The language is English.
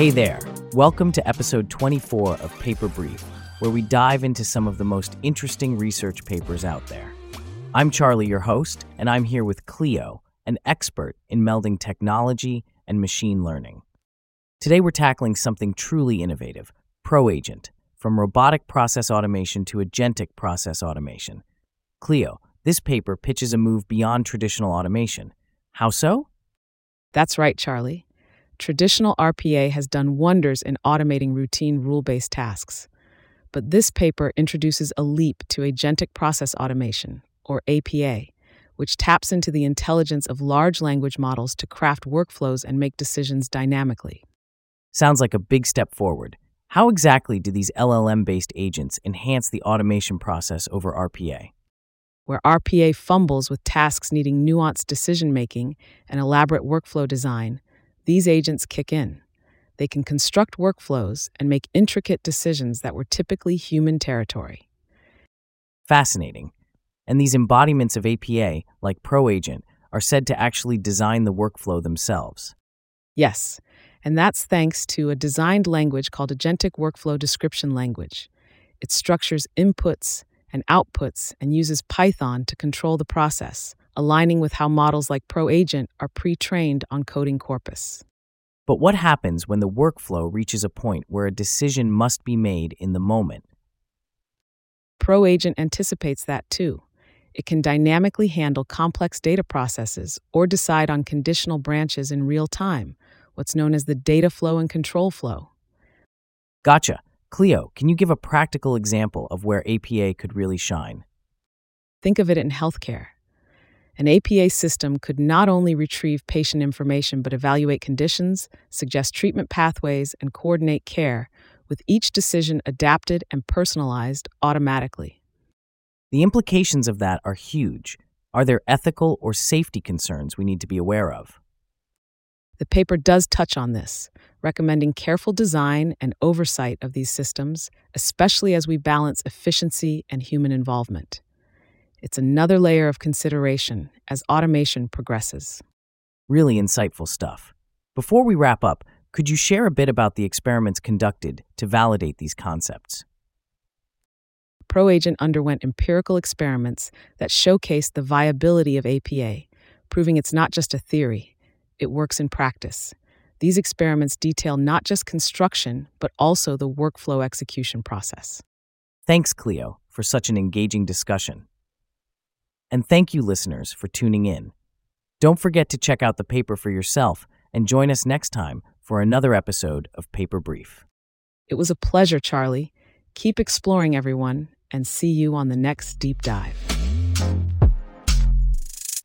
Hey there. Welcome to episode 24 of Paper Brief, where we dive into some of the most interesting research papers out there. I'm Charlie, your host, and I'm here with Cleo, an expert in melding technology and machine learning. Today we're tackling something truly innovative ProAgent, from robotic process automation to agentic process automation. Cleo, this paper pitches a move beyond traditional automation. How so? That's right, Charlie. Traditional RPA has done wonders in automating routine rule based tasks. But this paper introduces a leap to agentic process automation, or APA, which taps into the intelligence of large language models to craft workflows and make decisions dynamically. Sounds like a big step forward. How exactly do these LLM based agents enhance the automation process over RPA? Where RPA fumbles with tasks needing nuanced decision making and elaborate workflow design, these agents kick in. They can construct workflows and make intricate decisions that were typically human territory. Fascinating. And these embodiments of APA, like ProAgent, are said to actually design the workflow themselves. Yes, and that's thanks to a designed language called Agentic Workflow Description Language. It structures inputs and outputs and uses Python to control the process, aligning with how models like ProAgent are pre trained on coding corpus. But what happens when the workflow reaches a point where a decision must be made in the moment? ProAgent anticipates that too. It can dynamically handle complex data processes or decide on conditional branches in real time, what's known as the data flow and control flow. Gotcha. Cleo, can you give a practical example of where APA could really shine? Think of it in healthcare. An APA system could not only retrieve patient information but evaluate conditions, suggest treatment pathways, and coordinate care, with each decision adapted and personalized automatically. The implications of that are huge. Are there ethical or safety concerns we need to be aware of? The paper does touch on this, recommending careful design and oversight of these systems, especially as we balance efficiency and human involvement. It's another layer of consideration as automation progresses. Really insightful stuff. Before we wrap up, could you share a bit about the experiments conducted to validate these concepts? ProAgent underwent empirical experiments that showcased the viability of APA, proving it's not just a theory, it works in practice. These experiments detail not just construction, but also the workflow execution process. Thanks, Cleo, for such an engaging discussion. And thank you, listeners, for tuning in. Don't forget to check out the paper for yourself and join us next time for another episode of Paper Brief. It was a pleasure, Charlie. Keep exploring, everyone, and see you on the next deep dive.